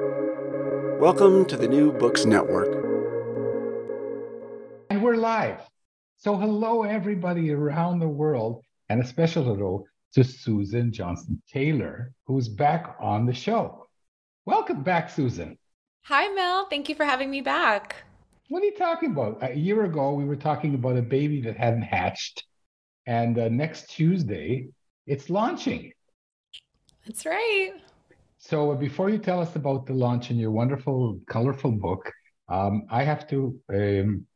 Welcome to the New Books Network. And we're live. So, hello, everybody around the world, and a special hello to Susan Johnston Taylor, who's back on the show. Welcome back, Susan. Hi, Mel. Thank you for having me back. What are you talking about? A year ago, we were talking about a baby that hadn't hatched. And uh, next Tuesday, it's launching. That's right. So before you tell us about the launch and your wonderful, colorful book, um, I have to um,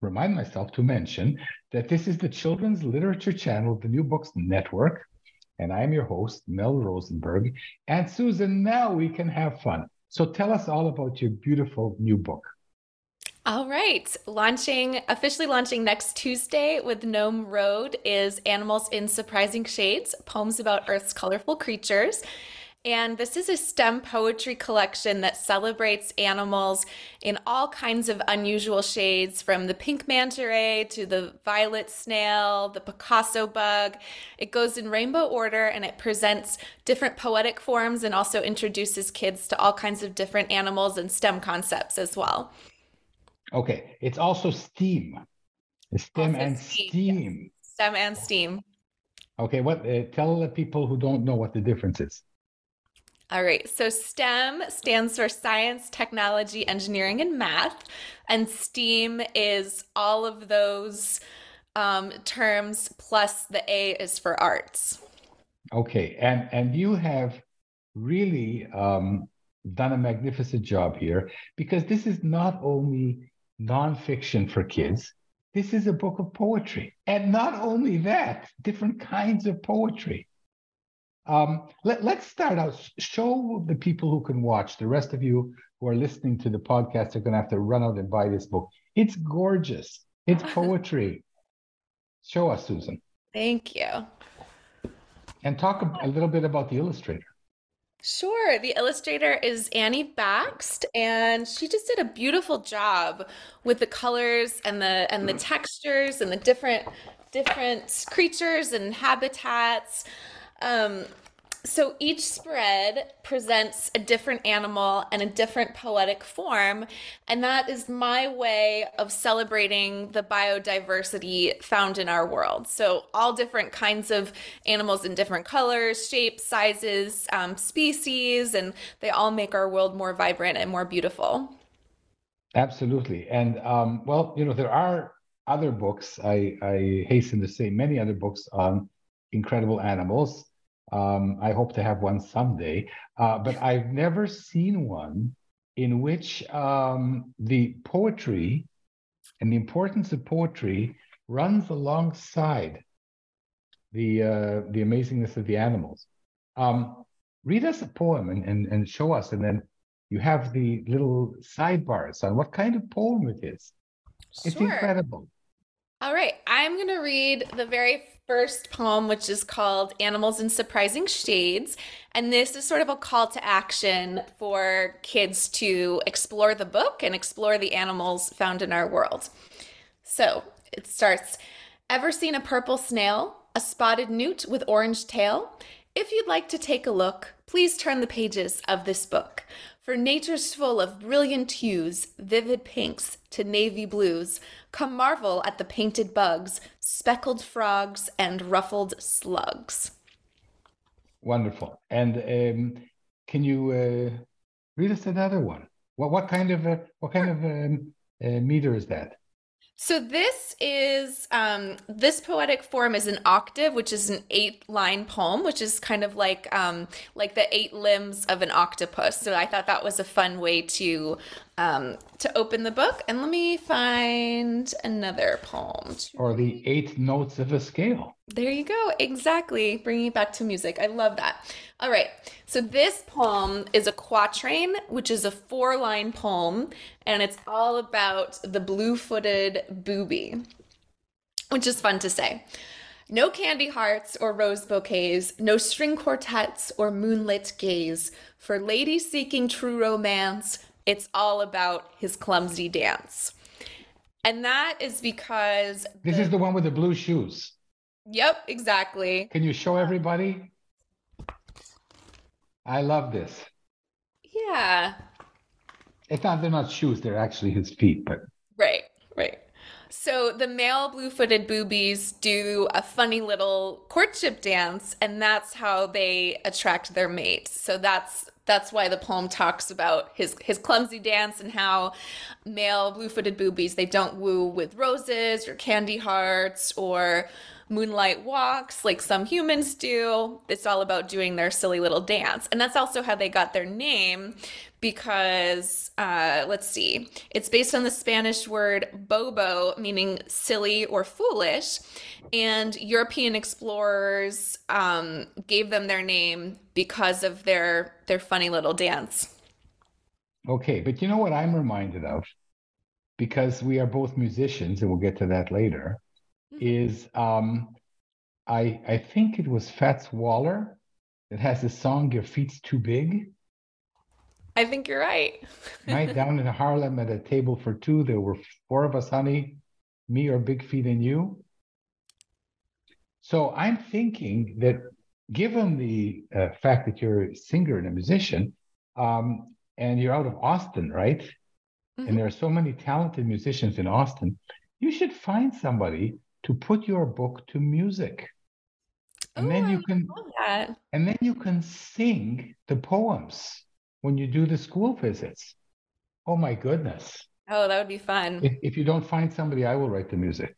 remind myself to mention that this is the Children's Literature Channel, the New Books Network, and I'm your host, Mel Rosenberg. And Susan, now we can have fun. So tell us all about your beautiful new book. All right. Launching, officially launching next Tuesday with Gnome Road is Animals in Surprising Shades Poems about Earth's Colorful Creatures. And this is a STEM poetry collection that celebrates animals in all kinds of unusual shades, from the pink manta ray to the violet snail, the Picasso bug. It goes in rainbow order and it presents different poetic forms and also introduces kids to all kinds of different animals and STEM concepts as well. Okay, it's also STEAM. STEM also and STEAM. STEAM. STEM and STEAM. Okay, what? Uh, tell the people who don't know what the difference is. All right. So STEM stands for science, technology, engineering, and math. And STEAM is all of those um, terms plus the A is for arts. Okay. And and you have really um, done a magnificent job here because this is not only nonfiction for kids. This is a book of poetry. And not only that, different kinds of poetry. Um, let, let's start out. Show the people who can watch, the rest of you who are listening to the podcast are going to have to run out and buy this book. It's gorgeous. It's poetry. Show us, Susan. Thank you. And talk a, a little bit about the illustrator. Sure. The illustrator is Annie Bakst, and she just did a beautiful job with the colors and the and the textures and the different different creatures and habitats. Um, so each spread presents a different animal and a different poetic form. And that is my way of celebrating the biodiversity found in our world. So, all different kinds of animals in different colors, shapes, sizes, um, species, and they all make our world more vibrant and more beautiful. Absolutely. And, um, well, you know, there are other books, I, I hasten to say, many other books on incredible animals um, I hope to have one someday. Uh, but I've never seen one in which um, the poetry and the importance of poetry runs alongside the uh, the amazingness of the animals. Um, read us a poem and, and, and show us, and then you have the little sidebars on what kind of poem it is. It's incredible. All right, I'm going to read the very first poem, which is called Animals in Surprising Shades. And this is sort of a call to action for kids to explore the book and explore the animals found in our world. So it starts Ever seen a purple snail? A spotted newt with orange tail? If you'd like to take a look, please turn the pages of this book. For nature's full of brilliant hues, vivid pinks to navy blues. Come marvel at the painted bugs, speckled frogs, and ruffled slugs. Wonderful. And um, can you uh, read us another one? What what kind of uh, what kind of um, uh, meter is that? So this is um, this poetic form is an octave, which is an eight-line poem, which is kind of like um, like the eight limbs of an octopus. So I thought that was a fun way to um, to open the book. And let me find another poem. Or the eight notes of a scale. There you go. Exactly. Bringing it back to music. I love that. All right. So this poem is a quatrain, which is a four line poem, and it's all about the blue footed booby, which is fun to say. No candy hearts or rose bouquets, no string quartets or moonlit gaze. For ladies seeking true romance, it's all about his clumsy dance. And that is because this the, is the one with the blue shoes. Yep, exactly. Can you show everybody? I love this. Yeah. It's not they're not shoes, they're actually his feet, but Right, right. So the male blue-footed boobies do a funny little courtship dance, and that's how they attract their mates. So that's that's why the poem talks about his his clumsy dance and how male blue-footed boobies they don't woo with roses or candy hearts or moonlight walks like some humans do. It's all about doing their silly little dance. And that's also how they got their name because uh, let's see, it's based on the Spanish word bobo, meaning silly or foolish. And European explorers um, gave them their name because of their their funny little dance. Okay, but you know what I'm reminded of? Because we are both musicians, and we'll get to that later. Is um, I I think it was Fats Waller that has the song "Your Feet's Too Big." I think you're right. right down in Harlem at a table for two, there were four of us, honey, me or Big Feet and you. So I'm thinking that given the uh, fact that you're a singer and a musician, um, and you're out of Austin, right? Mm-hmm. And there are so many talented musicians in Austin, you should find somebody to put your book to music. And Ooh, then you can and then you can sing the poems when you do the school visits. Oh my goodness. Oh, that would be fun. If, if you don't find somebody, I will write the music.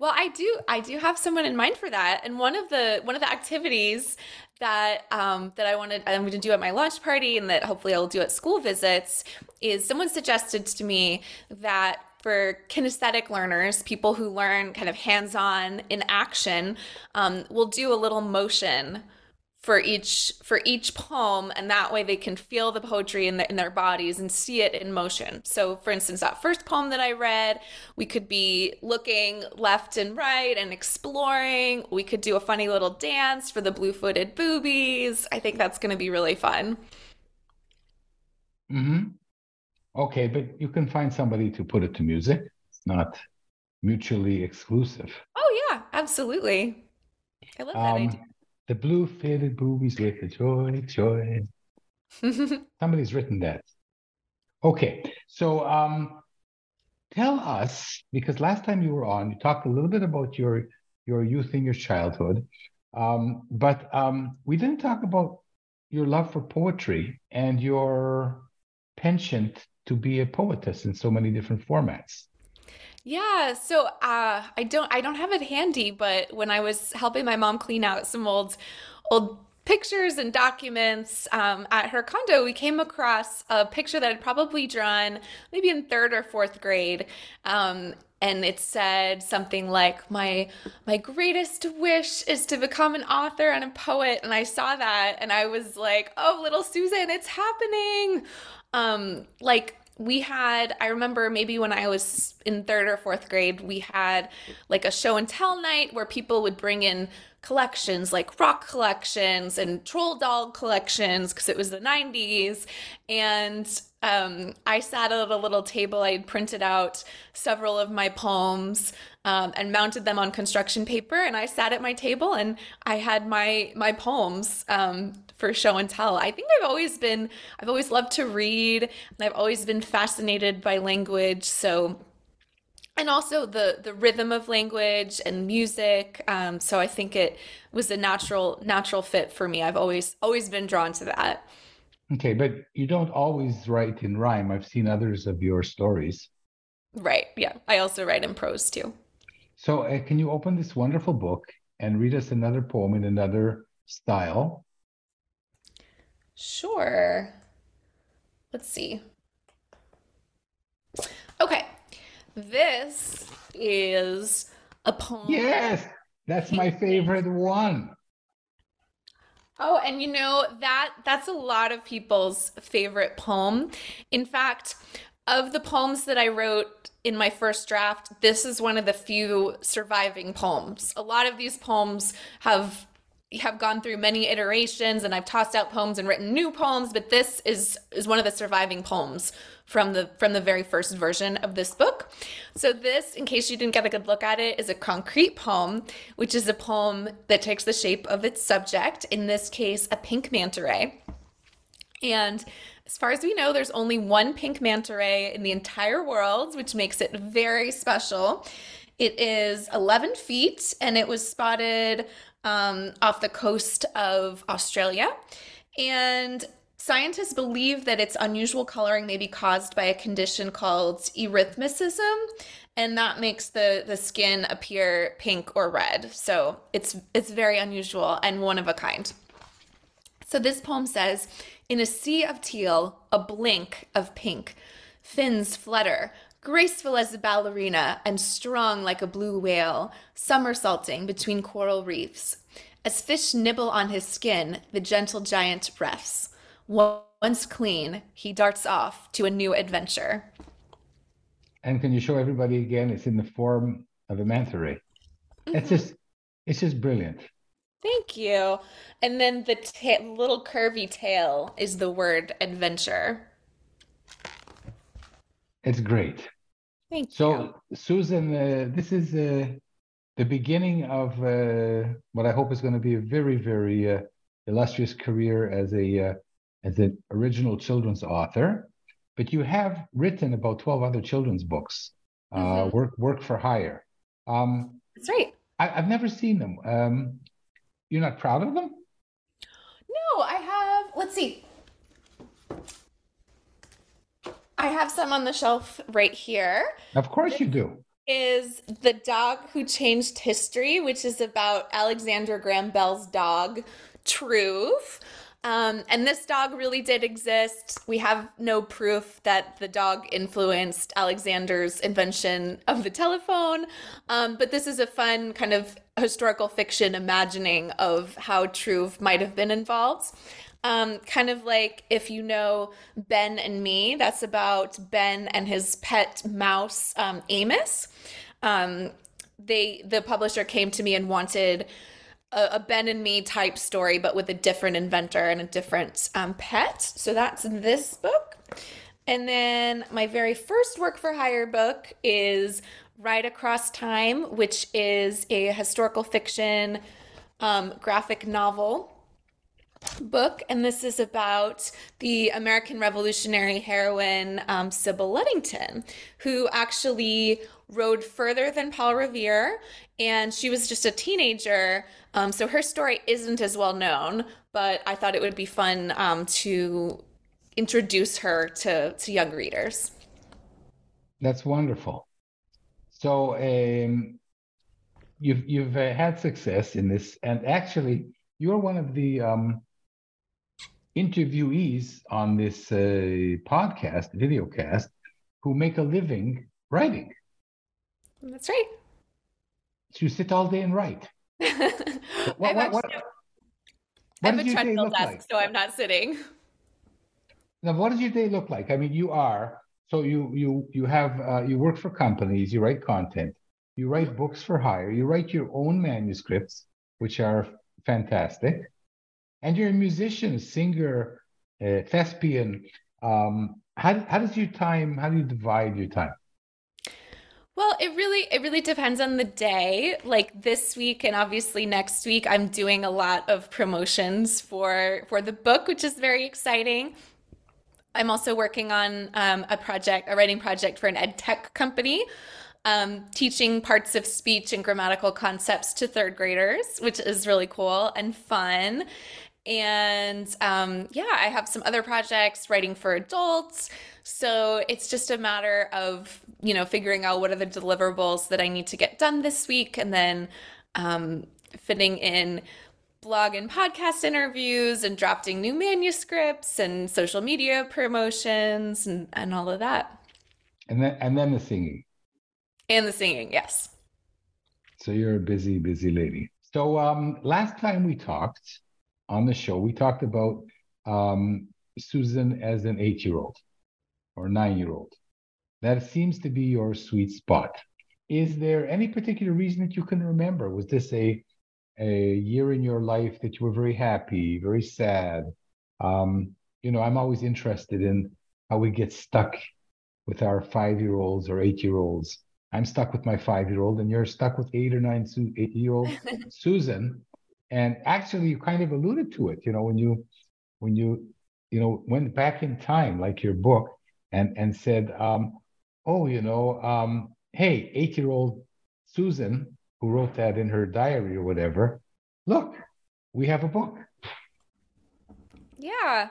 Well, I do. I do have someone in mind for that, and one of the one of the activities that um, that I wanted I'm going to do at my launch party, and that hopefully I'll do at school visits, is someone suggested to me that for kinesthetic learners, people who learn kind of hands-on in action, um, will do a little motion for each for each poem and that way they can feel the poetry in, the, in their bodies and see it in motion. So for instance that first poem that i read we could be looking left and right and exploring. We could do a funny little dance for the blue-footed boobies. I think that's going to be really fun. Hmm okay but you can find somebody to put it to music it's not mutually exclusive oh yeah absolutely i love that um, idea the blue faded boobies with the joy, joy. Somebody's written that. Okay, so um, tell us because last time you were on, you talked a little bit about your your youth and your childhood, um, but um, we didn't talk about your love for poetry and your penchant to be a poetess in so many different formats. Yeah, so uh, I don't I don't have it handy, but when I was helping my mom clean out some old old pictures and documents um, at her condo, we came across a picture that I'd probably drawn maybe in third or fourth grade. Um, and it said something like my my greatest wish is to become an author and a poet and i saw that and i was like oh little susan it's happening um like we had i remember maybe when i was in third or fourth grade we had like a show and tell night where people would bring in collections like rock collections and troll doll collections because it was the 90s and um, i sat at a little table i had printed out several of my poems um, and mounted them on construction paper and i sat at my table and i had my my poems um, for show and tell. I think I've always been, I've always loved to read and I've always been fascinated by language. So, and also the the rhythm of language and music. Um, so I think it was a natural natural fit for me. I've always always been drawn to that. Okay, but you don't always write in rhyme. I've seen others of your stories. Right. Yeah. I also write in prose too. So, uh, can you open this wonderful book and read us another poem in another style? Sure. Let's see. Okay. This is a poem. Yes, that's my favorite one. Oh, and you know that that's a lot of people's favorite poem. In fact, of the poems that I wrote in my first draft, this is one of the few surviving poems. A lot of these poems have have gone through many iterations and I've tossed out poems and written new poems, but this is is one of the surviving poems from the from the very first version of this book. So this, in case you didn't get a good look at it, is a concrete poem, which is a poem that takes the shape of its subject, in this case a pink manta ray. And as far as we know, there's only one pink manta ray in the entire world, which makes it very special. It is 11 feet and it was spotted um, off the coast of Australia. And scientists believe that its unusual coloring may be caused by a condition called erythematicism, and that makes the, the skin appear pink or red. So it's it's very unusual and one of a kind. So this poem says, in a sea of teal, a blink of pink, fins flutter, graceful as a ballerina and strong like a blue whale, somersaulting between coral reefs. As fish nibble on his skin, the gentle giant breaths. Once clean, he darts off to a new adventure. And can you show everybody again? It's in the form of a manta ray. Mm-hmm. It's just, it's just brilliant. Thank you. And then the ta- little curvy tail is the word adventure. It's great. Thank so, you. So, Susan, uh, this is uh, the beginning of uh, what I hope is going to be a very, very uh, illustrious career as a uh, as an original children's author. But you have written about twelve other children's books. Uh, mm-hmm. Work work for hire. Um, That's right. I, have never seen them. Um, you're not proud of them? No, I have. Let's see. I have some on the shelf right here. Of course this you do. Is The Dog Who Changed History, which is about Alexander Graham Bell's dog, Trouve. Um, and this dog really did exist. We have no proof that the dog influenced Alexander's invention of the telephone. Um, but this is a fun kind of historical fiction imagining of how Trouve might have been involved. Um, kind of like if you know Ben and Me, that's about Ben and his pet mouse, um, Amos. Um, they the publisher came to me and wanted a, a, Ben and Me type story, but with a different inventor and a different um, pet. So that's this book. And then my very first work for hire book is Ride Across Time, which is a historical fiction um, graphic novel book. And this is about the American Revolutionary heroine, um, Sybil Ludington, who actually rode further than Paul Revere. And she was just a teenager um, so her story isn't as well known, but I thought it would be fun um, to introduce her to, to young readers. That's wonderful. So um, you've you've uh, had success in this, and actually, you're one of the um, interviewees on this uh, podcast, videocast, who make a living writing. That's right. So you sit all day and write. what, what, what, I have a treadmill desk, like? so I'm not sitting. Now, what does your day look like? I mean, you are so you you you have uh, you work for companies, you write content, you write books for hire, you write your own manuscripts, which are fantastic, and you're a musician, singer, uh, thespian. Um, how how does your time? How do you divide your time? Well, it really it really depends on the day. Like this week and obviously next week I'm doing a lot of promotions for for the book, which is very exciting. I'm also working on um, a project, a writing project for an ed tech company, um, teaching parts of speech and grammatical concepts to third graders, which is really cool and fun. And um, yeah, I have some other projects writing for adults. So it's just a matter of, you know, figuring out what are the deliverables that I need to get done this week and then um, fitting in blog and podcast interviews and drafting new manuscripts and social media promotions and, and all of that. And then and then the singing. And the singing, yes. So you're a busy, busy lady. So um last time we talked on the show, we talked about um Susan as an eight-year-old or nine year old. That seems to be your sweet spot. Is there any particular reason that you can remember? Was this a a year in your life that you were very happy, very sad? Um, you know, I'm always interested in how we get stuck with our five year olds or eight year olds. I'm stuck with my five year old, and you're stuck with eight or nine, eight year old Susan. And actually, you kind of alluded to it. You know, when you when you you know, went back in time, like your book, and and said, um, "Oh, you know, um, hey, eight-year-old Susan, who wrote that in her diary or whatever, look, we have a book." Yeah.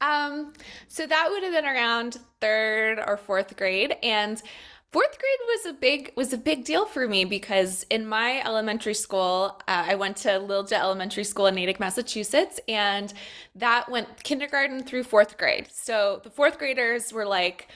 Um, so that would have been around third or fourth grade, and fourth grade was a big was a big deal for me because in my elementary school uh, i went to lilja elementary school in natick massachusetts and that went kindergarten through fourth grade so the fourth graders were like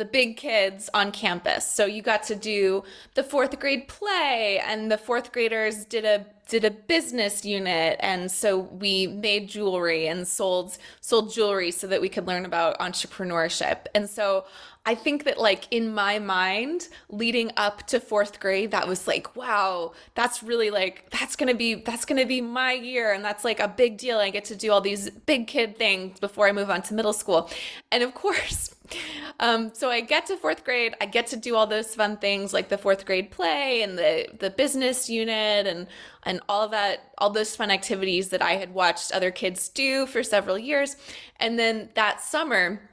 the big kids on campus. So you got to do the fourth grade play and the fourth graders did a did a business unit and so we made jewelry and sold sold jewelry so that we could learn about entrepreneurship. And so I think that like in my mind leading up to 4th grade that was like wow, that's really like that's going to be that's going to be my year and that's like a big deal. I get to do all these big kid things before I move on to middle school. And of course um, so I get to fourth grade, I get to do all those fun things like the fourth grade play and the the business unit and and all that, all those fun activities that I had watched other kids do for several years. And then that summer,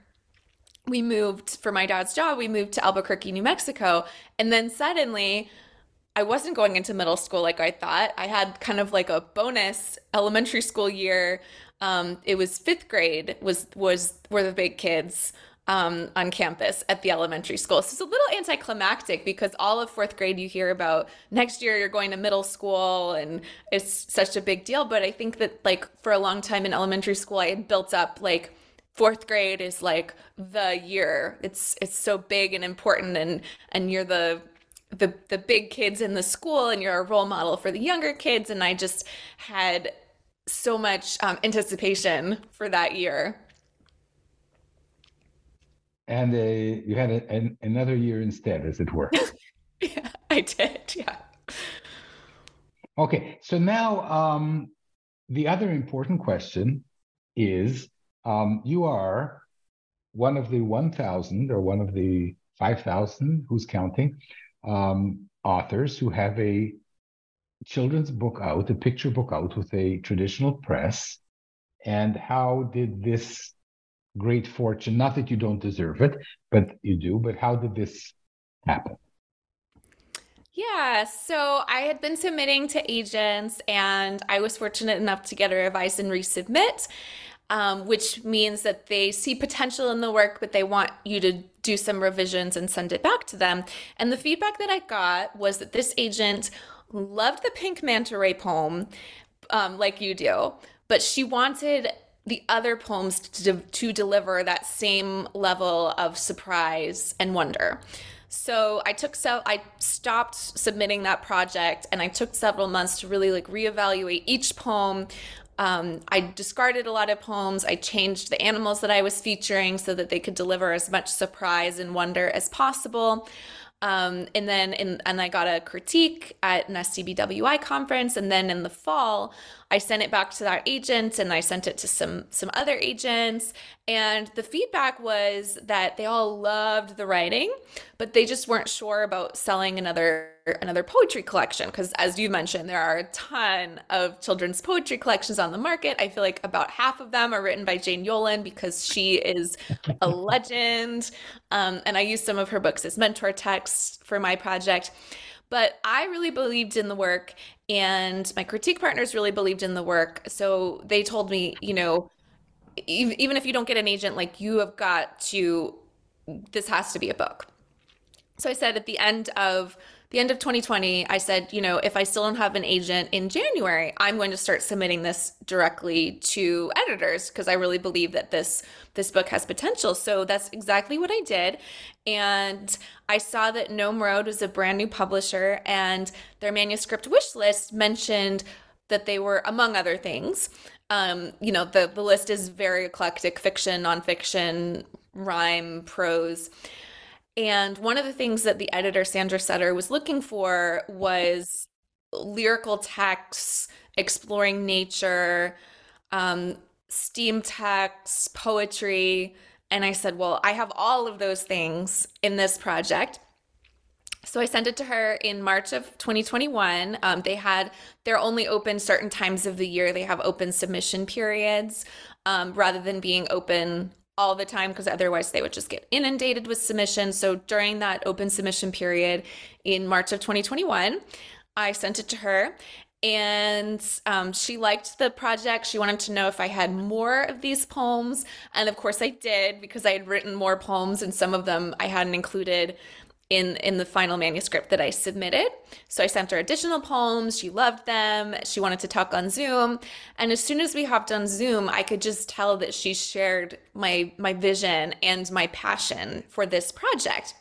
we moved for my dad's job, we moved to Albuquerque, New Mexico. And then suddenly I wasn't going into middle school like I thought. I had kind of like a bonus elementary school year. Um, it was fifth grade was was were the big kids um, on campus at the elementary school. So it's a little anticlimactic because all of fourth grade you hear about next year you're going to middle school and it's such a big deal. But I think that like for a long time in elementary school, I had built up like fourth grade is like the year. It's it's so big and important and and you're the the the big kids in the school and you're a role model for the younger kids. And I just had so much um, anticipation for that year and uh, you had a, an, another year instead, as it were. yeah, I did. Yeah. Okay, so now um, the other important question is um, you are one of the 1,000 or one of the 5,000, who's counting, um, authors who have a children's book out, a picture book out with a traditional press. And how did this great fortune. Not that you don't deserve it, but you do. But how did this happen? Yeah, so I had been submitting to agents, and I was fortunate enough to get a revise and resubmit, um, which means that they see potential in the work, but they want you to do some revisions and send it back to them. And the feedback that I got was that this agent loved the Pink Manta Ray poem, um, like you do, but she wanted the other poems to, to deliver that same level of surprise and wonder. So I took so I stopped submitting that project and I took several months to really like reevaluate each poem. Um, I discarded a lot of poems. I changed the animals that I was featuring so that they could deliver as much surprise and wonder as possible. Um, and then in, and I got a critique at an SCBWI conference. And then in the fall, I sent it back to that agent and I sent it to some some other agents. And the feedback was that they all loved the writing, but they just weren't sure about selling another another poetry collection because as you mentioned there are a ton of children's poetry collections on the market. I feel like about half of them are written by jane yolen because she is a legend. Um, and i use some of her books as mentor texts for my project. But i really believed in the work and my critique partners really believed in the work. So they told me you know even if you don't get an agent like you have got to this has to be a book. So i said at the end of the end of 2020, I said, you know, if I still don't have an agent in January, I'm going to start submitting this directly to editors because I really believe that this this book has potential. So that's exactly what I did. And I saw that Gnome Road was a brand new publisher and their manuscript wish list mentioned that they were, among other things, um, you know, the, the list is very eclectic fiction, nonfiction, rhyme, prose. And one of the things that the editor, Sandra Sutter, was looking for was lyrical texts exploring nature, um, steam texts, poetry. And I said, Well, I have all of those things in this project. So I sent it to her in March of 2021. Um, they had, they're only open certain times of the year. They have open submission periods. um, rather than being open all the time because otherwise they would just get inundated with submissions. So during that open submission period in March of 2021, I sent it to her and um, she liked the project. She wanted to know if I had more of these poems. And of course, I did because I had written more poems, and some of them I hadn't included in in the final manuscript that I submitted. So I sent her additional poems. She loved them. She wanted to talk on Zoom, and as soon as we hopped on Zoom, I could just tell that she shared my my vision and my passion for this project.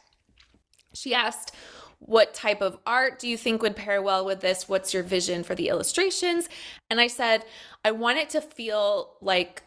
She asked, "What type of art do you think would pair well with this? What's your vision for the illustrations?" And I said, "I want it to feel like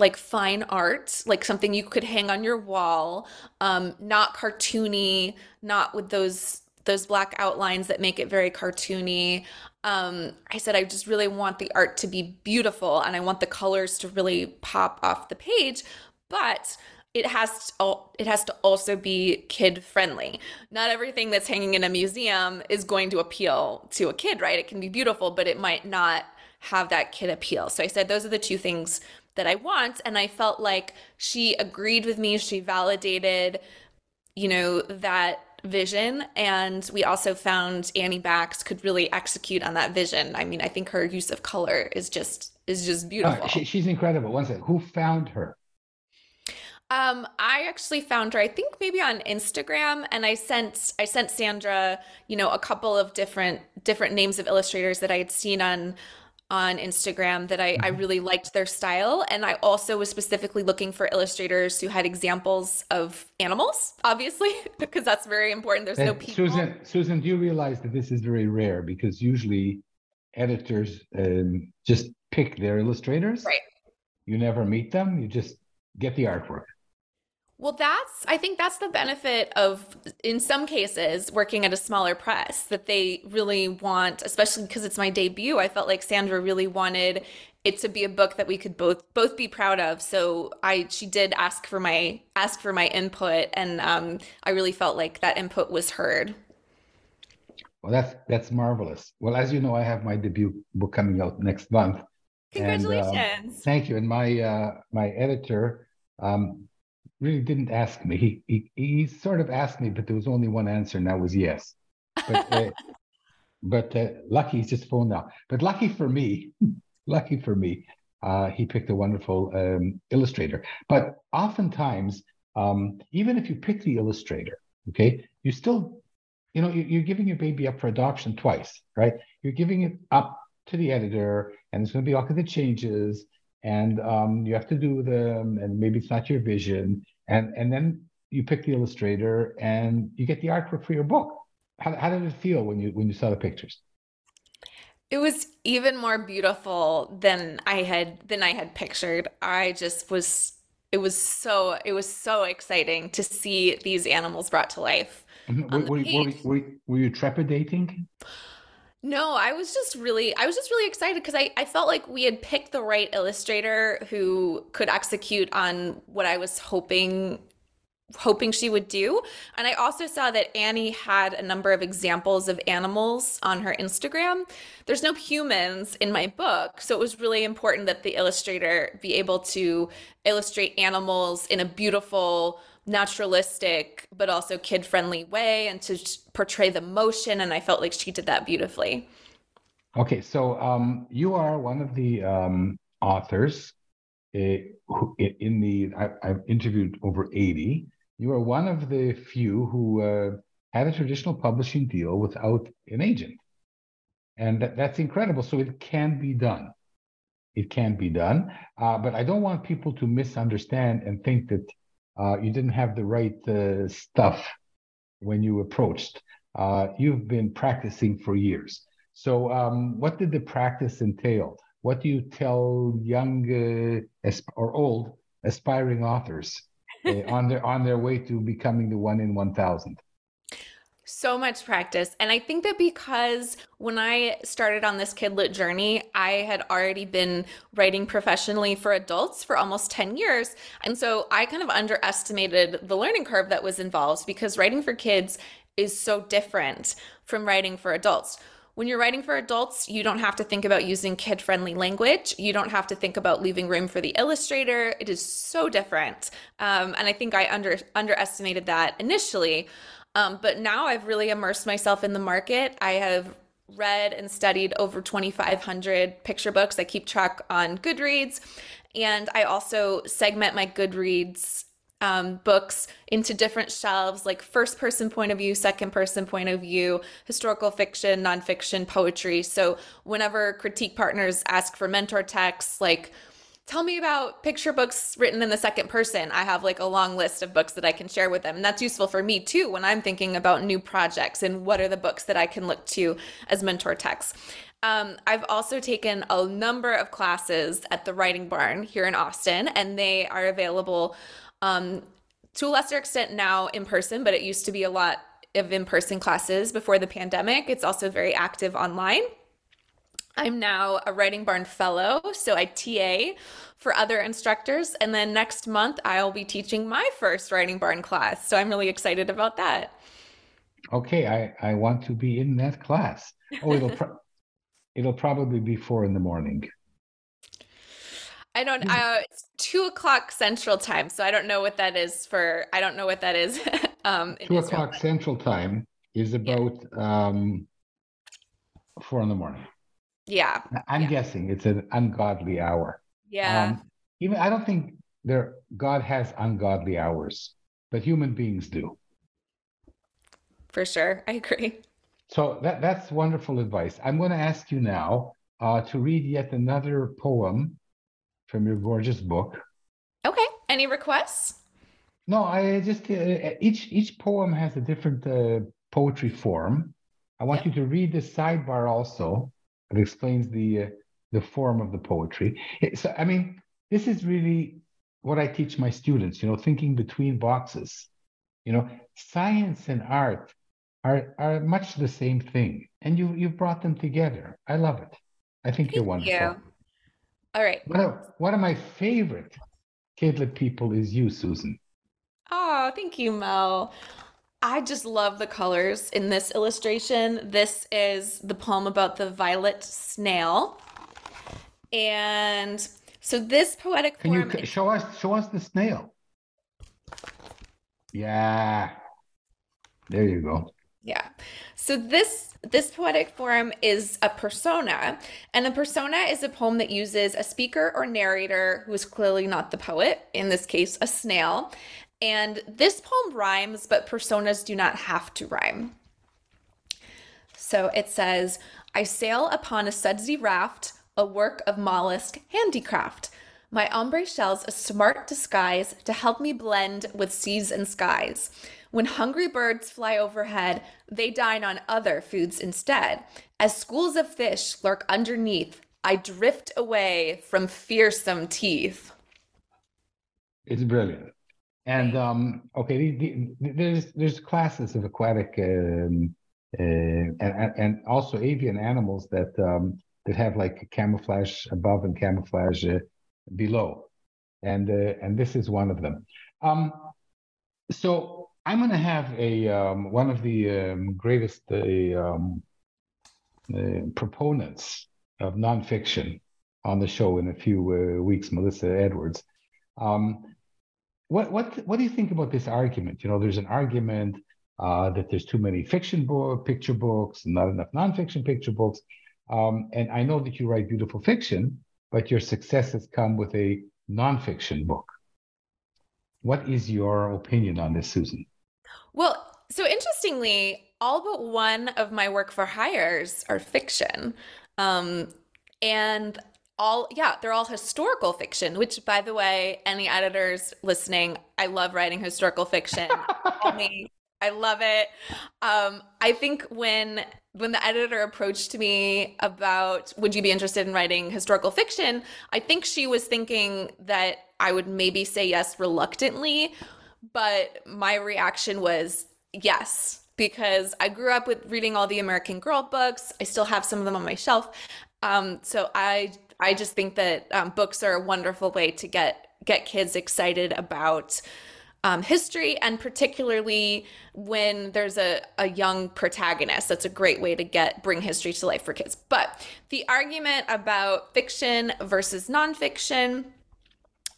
like fine art, like something you could hang on your wall, um, not cartoony, not with those those black outlines that make it very cartoony. Um, I said I just really want the art to be beautiful and I want the colors to really pop off the page, but it has to, it has to also be kid friendly. Not everything that's hanging in a museum is going to appeal to a kid, right? It can be beautiful, but it might not have that kid appeal. So I said those are the two things that I want. And I felt like she agreed with me. She validated, you know, that vision. And we also found Annie Bakst could really execute on that vision. I mean, I think her use of color is just is just beautiful. she, she's incredible. One second, who found her? Um, I actually found her, I think maybe on Instagram, and I sent I sent Sandra, you know, a couple of different different names of illustrators that I had seen on on Instagram that I, I mm-hmm. really liked their style. And I also was specifically looking for illustrators who had examples of animals, obviously, because that's very important. There's and no people. Susan, Susan, do you realize that this is very rare? Because usually editors um, just pick their illustrators. Right. You never meet them. You just get the artwork. Well, that's, I think that's the benefit of, in some cases, working at a smaller press that they really want, especially because it's my debut. I felt like Sandra really wanted it to be a book that we could both both be proud of. So I she did ask for my ask for my input, and um, I really felt like that input was heard. Well, that's that's marvelous. Well, as you know, I have my debut book coming out next month. Congratulations! And, um, thank you. And my uh, my editor um, really didn't ask me. He, he, he sort of asked me, but there was only one answer, and that was yes. But, uh, but uh, lucky he's just phoned now. But lucky for me, lucky for me, uh, he picked a wonderful um, illustrator. But oftentimes, um, even if you pick the illustrator, okay, you still, you know, you're giving your baby up for adoption twice, right? You're giving it up to the editor, and there's going to be all kinds of changes, and um, you have to do them, and maybe it's not your vision, and and then you pick the illustrator and you get the artwork for your book. How, how did it feel when you when you saw the pictures? It was even more beautiful than I had than I had pictured. I just was it was so it was so exciting to see these animals brought to life. Mm-hmm. Were, were, were, were, you trepidating? No, I was just really I was just really excited because I, I felt like we had picked the right illustrator who could execute on what I was hoping hoping she would do. And I also saw that Annie had a number of examples of animals on her Instagram. There's no humans in my book, so it was really important that the illustrator be able to illustrate animals in a beautiful naturalistic but also kid friendly way and to portray the motion and i felt like she did that beautifully. Okay so um, you are one of the um, authors who, in the I, have interviewed over 80 you are one of the few who uh, had a traditional publishing deal without an agent. And that, that's incredible. So it can be done. It can be done. Uh, but i don't want people to misunderstand and think that uh, you didn't have the right uh, stuff when you approached. Uh, you've been practicing for years. So, um, what did the practice entail? What do you tell young uh, or old aspiring authors uh, on their on their way to becoming the one in one thousand? So much practice. And I think that because when I started on this kidlit journey, I had already been writing professionally for adults for almost 10 years. And so I kind of underestimated the learning curve that was involved because writing for kids is so different from writing for adults when you're writing for adults, you don't have to think about using kid friendly language. You don't have to think about leaving room for the illustrator. It is so different. Um, and I think I under underestimated that initially. Um, but now I've really immersed myself in the market. I have read and studied over 2,500 picture books. I keep track on Goodreads. And I also segment my Goodreads um, books into different shelves like first person point of view, second person point of view, historical fiction, nonfiction, poetry. So whenever critique partners ask for mentor texts, like, tell me about picture books written in the second person. I have like a long list of books that I can share with them. And that's useful for me too when I'm thinking about new projects and what are the books that I can look to as mentor texts. Um, I've also taken a number of classes at the Writing Barn here in Austin, and they are available um, to a lesser extent now in person, but it used to be a lot of in person classes before the pandemic. It's also very active online. I'm now a Writing Barn Fellow, so I TA for other instructors. And then next month, I'll be teaching my first Writing Barn class. So I'm really excited about that. Okay, I, I want to be in that class. Oh, it'll, pro- it'll probably be four in the morning. I don't. Uh, it's two o'clock Central Time, so I don't know what that is for. I don't know what that is. um, two o'clock Central Time is about yeah. um, four in the morning. Yeah, I'm yeah. guessing it's an ungodly hour. Yeah. Um, even I don't think there God has ungodly hours, but human beings do. For sure, I agree. So that that's wonderful advice. I'm going to ask you now uh, to read yet another poem from your gorgeous book. Okay. Any requests? No, I just uh, each each poem has a different uh, poetry form. I want yep. you to read the sidebar also. It explains the uh, the form of the poetry. So, I mean, this is really what I teach my students. You know, thinking between boxes. You know, science and art are are much the same thing, and you you've brought them together. I love it. I think Thank you're wonderful. You. All right. One of, one of my favorite Kidlit people is you, Susan. Oh, thank you, Mel. I just love the colors in this illustration. This is the poem about the violet snail. And so this poetic Can form you show us show us the snail? Yeah. There you go. Yeah. So this this poetic form is a persona, and a persona is a poem that uses a speaker or narrator who is clearly not the poet, in this case a snail. And this poem rhymes, but personas do not have to rhyme. So it says, I sail upon a sudsy raft, a work of mollusk handicraft. My ombre shells a smart disguise to help me blend with seas and skies. When hungry birds fly overhead, they dine on other foods instead. As schools of fish lurk underneath, I drift away from fearsome teeth. It's brilliant. And um, okay, the, the, there's there's classes of aquatic um, uh, and and also avian animals that um, that have like camouflage above and camouflage uh, below, and uh, and this is one of them. Um, so I'm going to have a um, one of the um, greatest uh, um, uh, proponents of nonfiction on the show in a few uh, weeks, Melissa Edwards. Um, what what what do you think about this argument? You know, there's an argument uh, that there's too many fiction book, picture books, not enough nonfiction picture books. Um, and I know that you write beautiful fiction, but your success has come with a nonfiction book. What is your opinion on this, Susan? Well, so interestingly, all but one of my work for hires are fiction. Um, and all, yeah, they're all historical fiction, which, by the way, any editors listening, I love writing historical fiction. I love it. Um, I think when when the editor approached me about would you be interested in writing historical fiction, I think she was thinking that I would maybe say yes reluctantly, but my reaction was yes, because I grew up with reading all the American Girl books. I still have some of them on my shelf. Um, so I I just think that um, books are a wonderful way to get get kids excited about um, history, and particularly when there's a, a young protagonist. That's a great way to get bring history to life for kids. But the argument about fiction versus nonfiction.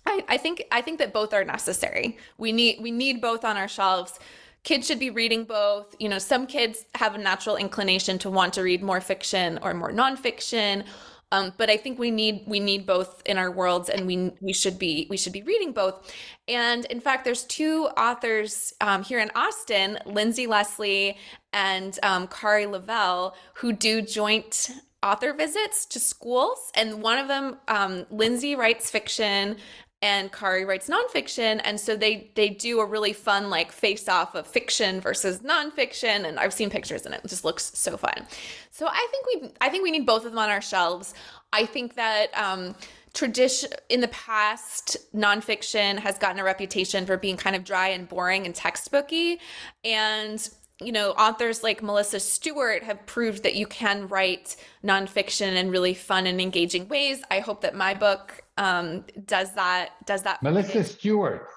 I, I think I think that both are necessary. We need we need both on our shelves kids should be reading both. You know, some kids have a natural inclination to want to read more fiction or more nonfiction. Um, but I think we need we need both in our worlds, and we we should be we should be reading both. And in fact, there's two authors um, here in Austin, Lindsay Leslie and um, Kari Lavelle, who do joint author visits to schools. And one of them, um, Lindsay writes fiction and Kari writes nonfiction, and so they they do a really fun like face off of fiction versus nonfiction, and I've seen pictures and it just looks so fun. So I think we I think we need both of them on our shelves. I think that um, tradition in the past nonfiction has gotten a reputation for being kind of dry and boring and textbooky, and you know, authors like Melissa Stewart have proved that you can write nonfiction in really fun and engaging ways. I hope that my book um, does that. Does that? Melissa Stewart.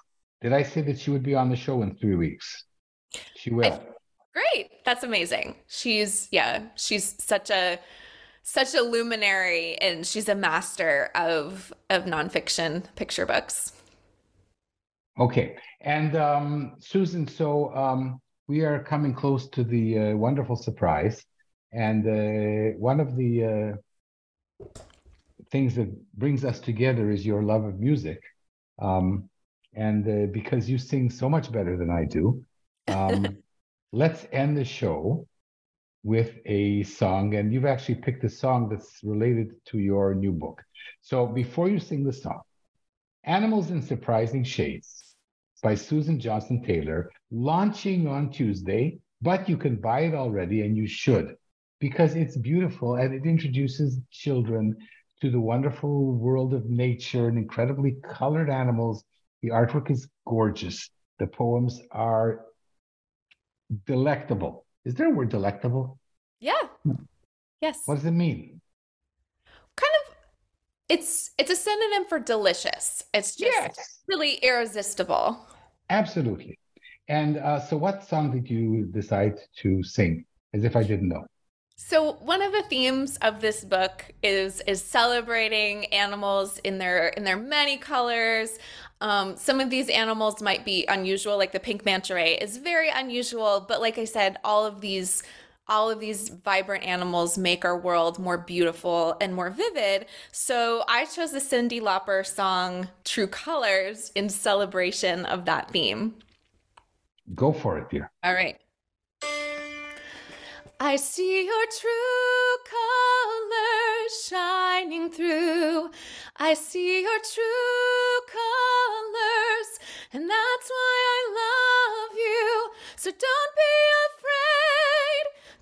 Did I say that she would be on the show in three weeks? She will. I, great. That's amazing. She's yeah. She's such a such a luminary, and she's a master of of nonfiction picture books. Okay, and um, Susan. So um, we are coming close to the uh, wonderful surprise. And uh, one of the uh, things that brings us together is your love of music. Um, and uh, because you sing so much better than I do, um, let's end the show with a song. And you've actually picked a song that's related to your new book. So before you sing the song, Animals in Surprising Shades by Susan Johnston Taylor, launching on Tuesday, but you can buy it already and you should because it's beautiful and it introduces children to the wonderful world of nature and incredibly colored animals. The artwork is gorgeous. The poems are delectable. Is there a word delectable? Yeah. Yes. What does it mean? Kind of it's it's a synonym for delicious. It's just yes. really irresistible. Absolutely. And uh, so, what song did you decide to sing? As if I didn't know. So one of the themes of this book is is celebrating animals in their in their many colors. Um, some of these animals might be unusual, like the pink manta ray is very unusual. But like I said, all of these all of these vibrant animals make our world more beautiful and more vivid. So I chose the Cyndi Lauper song True Colors in celebration of that theme. Go for it, dear. All right. I see your true colors shining through. I see your true colors, and that's why I love you. So don't be afraid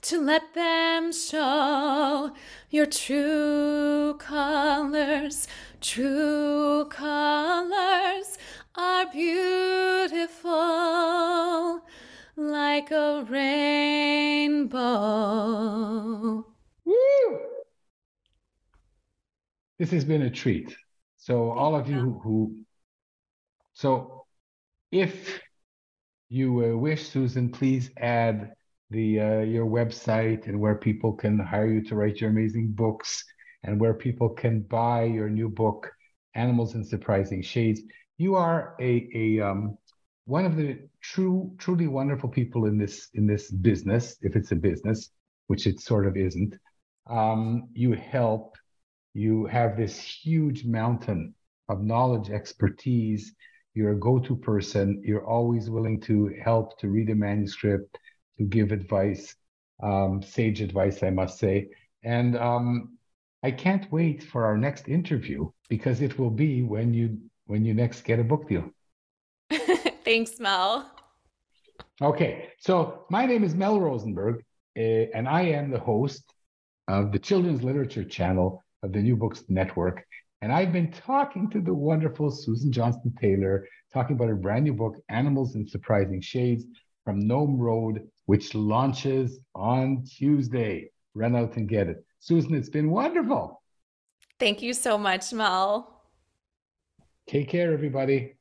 to let them show your true colors. True colors are beautiful like a rainbow. Woo! This has been a treat. So, all of you who, who so if you uh, wish, Susan, please add the uh, your website and where people can hire you to write your amazing books and where people can buy your new book animals in surprising shades. You are a, a um, one of the true truly wonderful people in this in this business if it's a business which it sort of isn't. Um, you help you have this huge mountain of knowledge expertise. You're a go-to person. You're always willing to help to read a manuscript to give advice, um, sage advice, I must say. And um, I can't wait for our next interview because it will be when you when you next get a book deal. Thanks, Mel. Okay, so my name is Mel Rosenberg, uh, and I am the host of the Children's Literature Channel of the New Books Network. And I've been talking to the wonderful Susan Johnston Taylor, talking about her brand new book, Animals in Surprising Shades, from Gnome Road which launches on Tuesday. Run out and get it. Susan, it's been wonderful. Thank you so much, Mel. Take care, everybody.